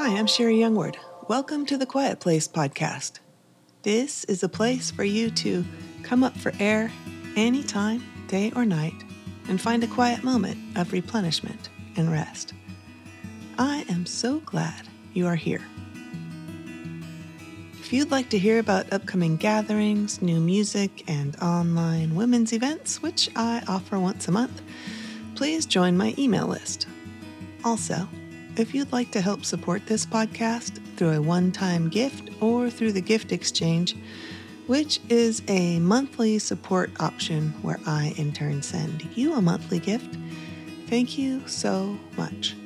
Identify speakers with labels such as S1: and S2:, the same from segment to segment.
S1: Hi, I'm Sherri Youngward. Welcome to the Quiet Place podcast. This is a place for you to come up for air anytime, day or night, and find a quiet moment of replenishment and rest. I am so glad you are here. If you'd like to hear about upcoming gatherings, new music, and online women's events, which I offer once a month, please join my email list. Also, if you'd like to help support this podcast through a one time gift or through the gift exchange, which is a monthly support option where I in turn send you a monthly gift, thank you so much.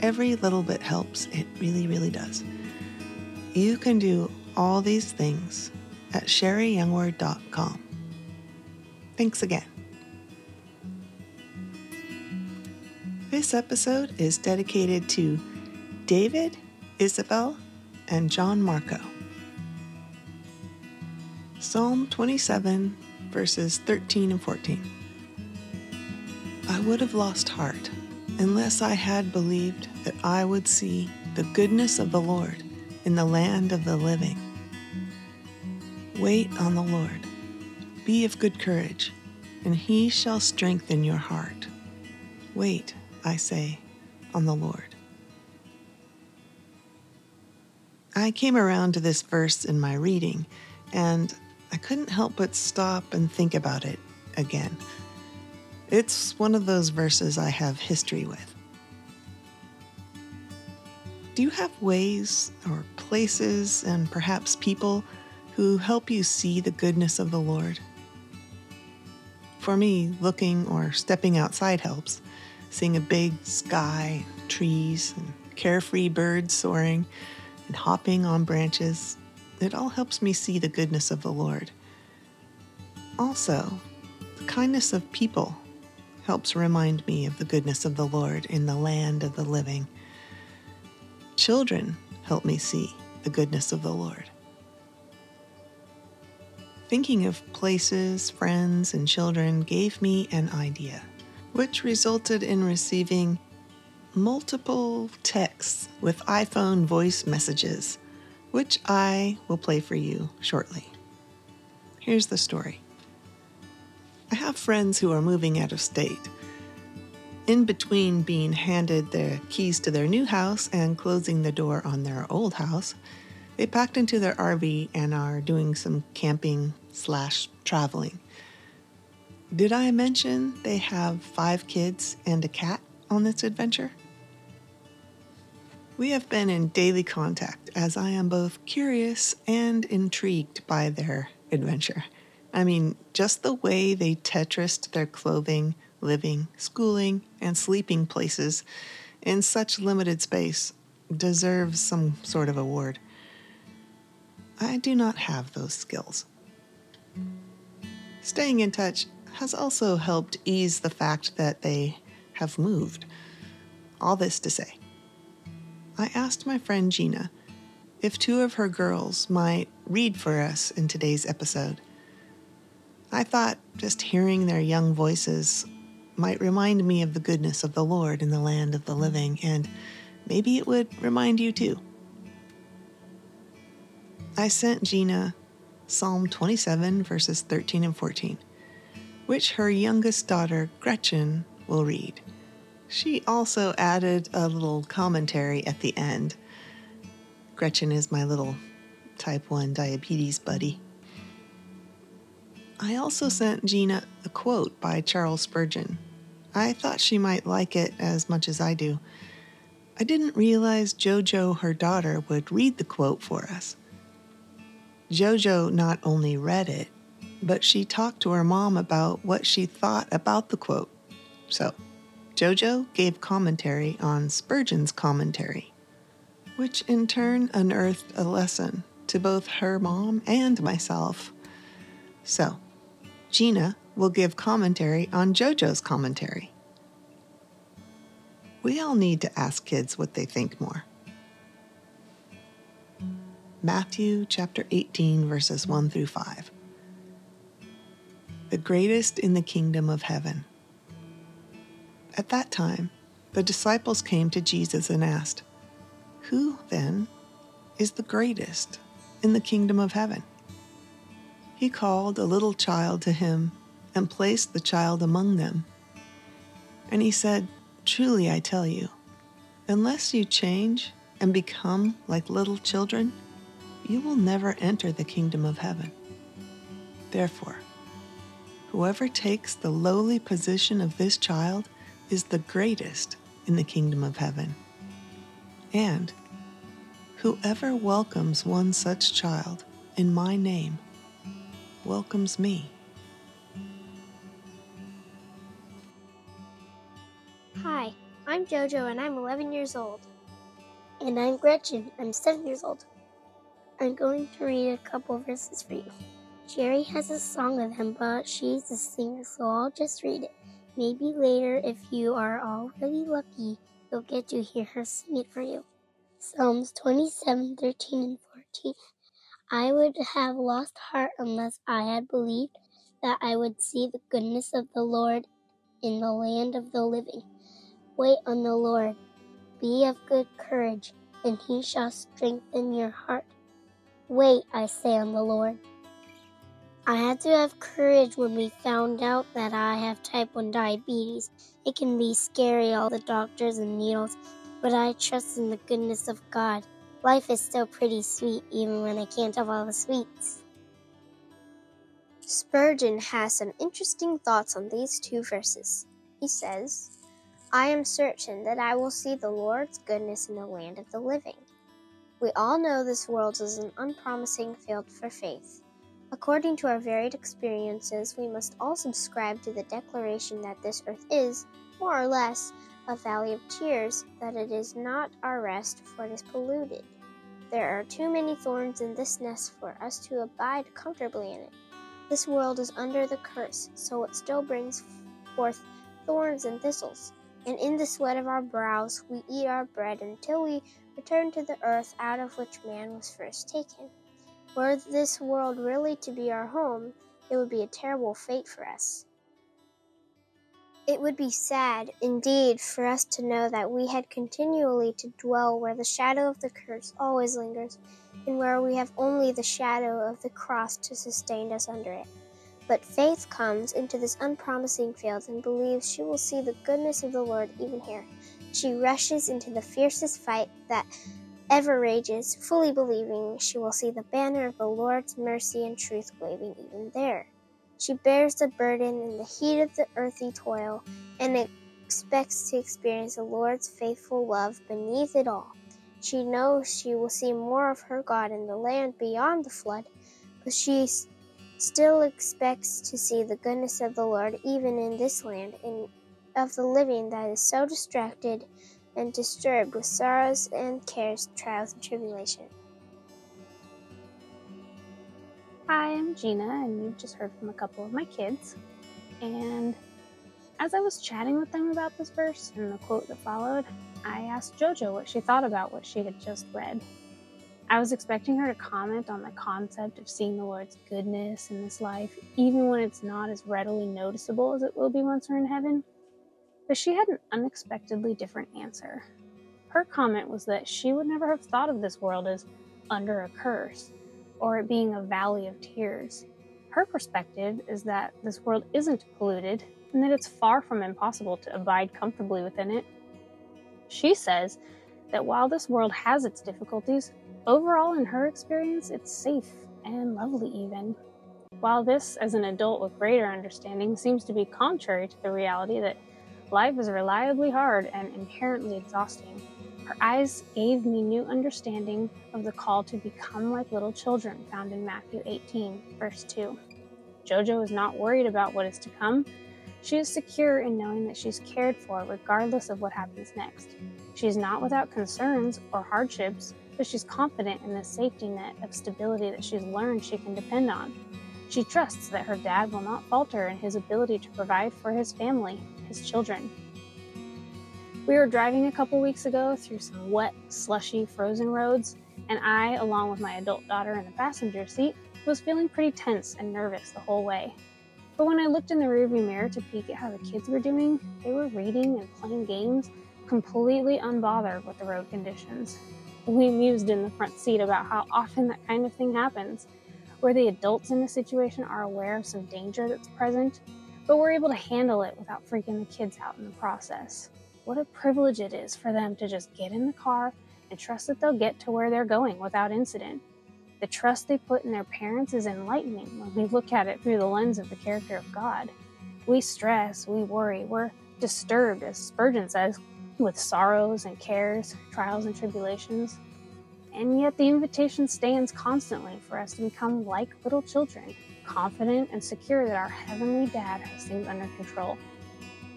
S1: Every little bit helps, it really, really does. You can do all these things at sherriyoungward.com. Thanks again. This episode is dedicated to David, Isabel, and John Marco. Psalm 27, verses 13 and 14. I would have lost heart unless I had believed that I would see the goodness of the Lord in the land of the living. Wait on the Lord. Be of good courage, and he shall strengthen your heart. Wait, I say, on the Lord. I came around to this verse in my reading, and I couldn't help but stop and think about it again. It's one of those verses I have history with. Do you have ways or places and perhaps people who help you see the goodness of the Lord? For me, looking or stepping outside helps. Seeing a big sky, trees, and carefree birds soaring and hopping on branches, it all helps me see the goodness of the Lord. Also, the kindness of people helps remind me of the goodness of the Lord in the land of the living. Children help me see the goodness of the Lord. Thinking of places, friends, and children gave me an idea, which resulted in receiving multiple texts with iPhone voice messages, which I will play for you shortly. Here's the story. I have friends who are moving out of state. In between being handed the keys to their new house and closing the door on their old house, they packed into their RV and are doing some camping slash traveling. Did I mention they have five kids and a cat on this adventure? We have been in daily contact as I am both curious and intrigued by their adventure. I mean, just the way they Tetrised their clothing, living, schooling, and sleeping places in such limited space deserves some sort of award. I do not have those skills. Staying in touch has also helped ease the fact that they have moved. All this to say, I asked my friend Gina if two of her girls might read for us in today's episode. I thought just hearing their young voices might remind me of the goodness of the Lord in the land of the living, and maybe it would remind you too. I sent Gina Psalm 27, verses 13 and 14, which her youngest daughter, Gretchen, will read. She also added a little commentary at the end. Gretchen is my little type 1 diabetes buddy. I also sent Gina a quote by Charles Spurgeon. I thought she might like it as much as I do. I didn't realize JoJo, her daughter, would read the quote for us. JoJo not only read it, but she talked to her mom about what she thought about the quote. So, JoJo gave commentary on Spurgeon's commentary, which in turn unearthed a lesson to both her mom and myself. So, Gina will give commentary on JoJo's commentary. We all need to ask kids what they think more. Matthew chapter 18, verses 1 through 5. The greatest in the kingdom of heaven. At that time, the disciples came to Jesus and asked, Who, then, is the greatest in the kingdom of heaven? He called a little child to him and placed the child among them. And he said, Truly I tell you, unless you change and become like little children, you will never enter the kingdom of heaven. Therefore, whoever takes the lowly position of this child is the greatest in the kingdom of heaven. And whoever welcomes one such child in my name welcomes me.
S2: Hi, I'm JoJo and I'm 11 years old.
S3: And I'm Gretchen. I'm 7 years old. I'm going to read a couple verses for you. Sherri has a song of him, but she's a singer, so I'll just read it. Maybe later, if you are already lucky, you'll get to hear her sing it for you. Psalms 27, 13, and 14. I would have lost heart unless I had believed that I would see the goodness of the Lord in the land of the living. Wait on the Lord. Be of good courage, and he shall strengthen your heart. Wait, I say, on the Lord. I had to have courage when we found out that I have type 1 diabetes. It can be scary, all the doctors and needles, but I trust in the goodness of God. Life is still pretty sweet, even when I can't have all the sweets.
S2: Spurgeon has some interesting thoughts on these two verses. He says, I am certain that I will see the Lord's goodness in the land of the living. We all know this world is an unpromising field for faith. According to our varied experiences, we must all subscribe to the declaration that this earth is, more or less, a valley of tears, that it is not our rest, for it is polluted. There are too many thorns in this nest for us to abide comfortably in it. This world is under the curse, so it still brings forth thorns and thistles. And in the sweat of our brows we eat our bread until we return to the earth out of which man was first taken. Were this world really to be our home, it would be a terrible fate for us. It would be sad, indeed, for us to know that we had continually to dwell where the shadow of the curse always lingers, and where we have only the shadow of the cross to sustain us under it. But faith comes into this unpromising field and believes she will see the goodness of the Lord even here. She rushes into the fiercest fight that ever rages, fully believing she will see the banner of the Lord's mercy and truth waving even there. She bears the burden in the heat of the earthy toil and expects to experience the Lord's faithful love beneath it all. She knows she will see more of her God in the land beyond the flood, but she still expects to see the goodness of the Lord even in this land and of the living that is so distracted and disturbed with sorrows and cares, trials and tribulation.
S4: Hi, I'm Gina, and you've just heard from a couple of my kids. And as I was chatting with them about this verse and the quote that followed, I asked JoJo what she thought about what she had just read. I was expecting her to comment on the concept of seeing the Lord's goodness in this life, even when it's not as readily noticeable as it will be once we're in heaven. But she had an unexpectedly different answer. Her comment was that she would never have thought of this world as under a curse, or it being a valley of tears. Her perspective is that this world isn't polluted and that it's far from impossible to abide comfortably within it. She says that while this world has its difficulties, overall in her experience, it's safe and lovely, even. While this, as an adult with greater understanding, seems to be contrary to the reality that life is reliably hard and inherently exhausting, her eyes gave me new understanding of the call to become like little children found in Matthew 18, verse 2. Jojo is not worried about what is to come. She is secure in knowing that she's cared for regardless of what happens next. She is not without concerns or hardships, but she's confident in the safety net of stability that she's learned she can depend on. She trusts that her dad will not falter in his ability to provide for his family, his children, we were driving a couple weeks ago through some wet, slushy, frozen roads, and I, along with my adult daughter in the passenger seat, was feeling pretty tense and nervous the whole way. But when I looked in the rearview mirror to peek at how the kids were doing, they were reading and playing games, completely unbothered with the road conditions. We mused in the front seat about how often that kind of thing happens, where the adults in the situation are aware of some danger that's present, but we're able to handle it without freaking the kids out in the process. What a privilege it is for them to just get in the car and trust that they'll get to where they're going without incident. The trust they put in their parents is enlightening when we look at it through the lens of the character of God. We stress, we worry, we're disturbed, as Spurgeon says, with sorrows and cares, trials and tribulations. And yet the invitation stands constantly for us to become like little children, confident and secure that our Heavenly Dad has things under control.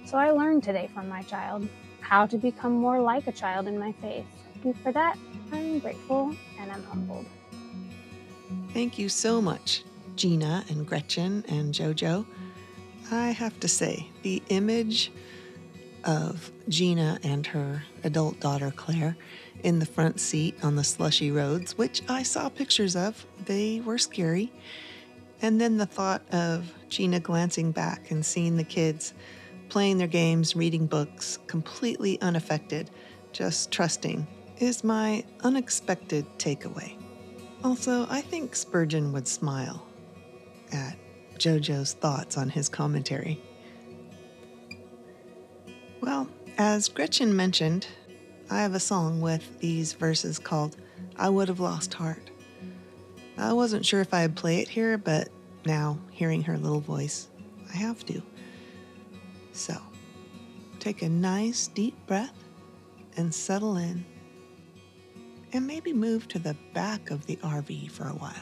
S4: So I learned today from my child how to become more like a child in my faith. And for that, I'm grateful and I'm humbled.
S1: Thank you so much, Gina and Gretchen and JoJo. I have to say, the image of Gina and her adult daughter Claire in the front seat on the slushy roads, which I saw pictures of. They were scary. And then the thought of Gina glancing back and seeing the kids playing their games, reading books, completely unaffected, just trusting, is my unexpected takeaway. Also, I think Spurgeon would smile at JoJo's thoughts on his commentary. Well, as Gretchen mentioned, I have a song with these verses called I Would Have Lost Heart. I wasn't sure if I'd play it here, but now, hearing her little voice, I have to. So, take a nice deep breath and settle in. And maybe move to the back of the RV for a while.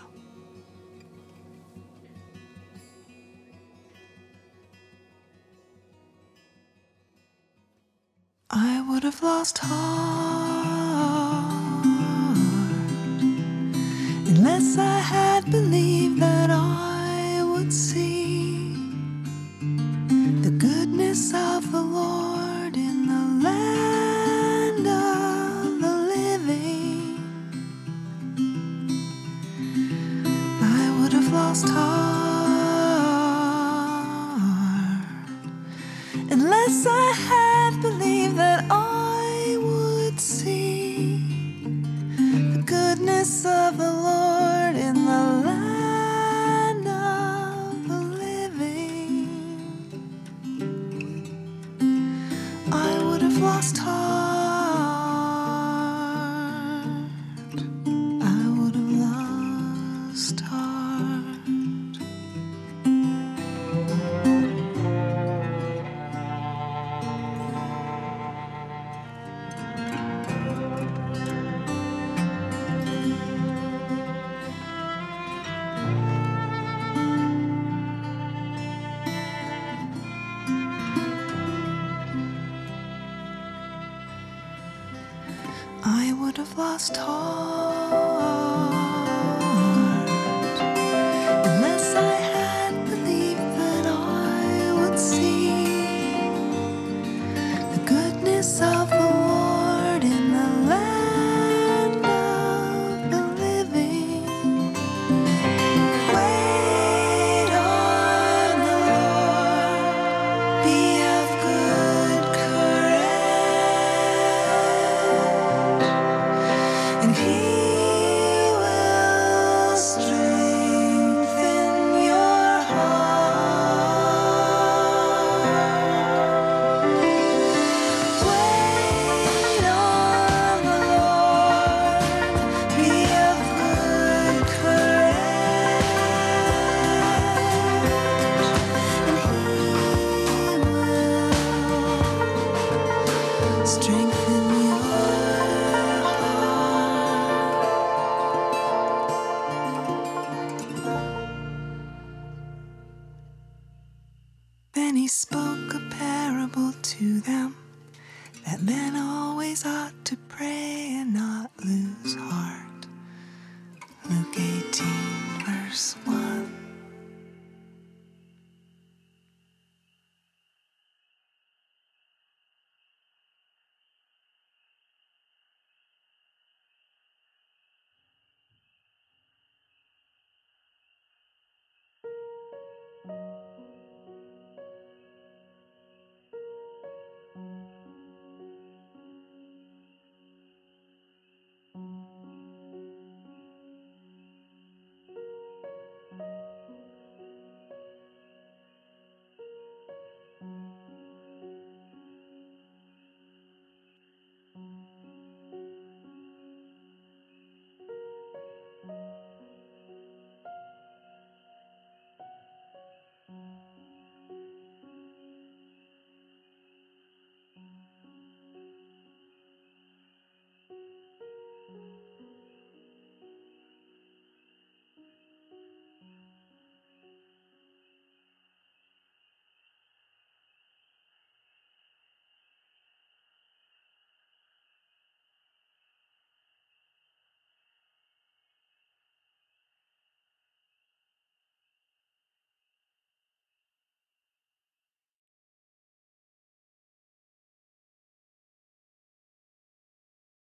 S1: I would have lost heart of the lost heart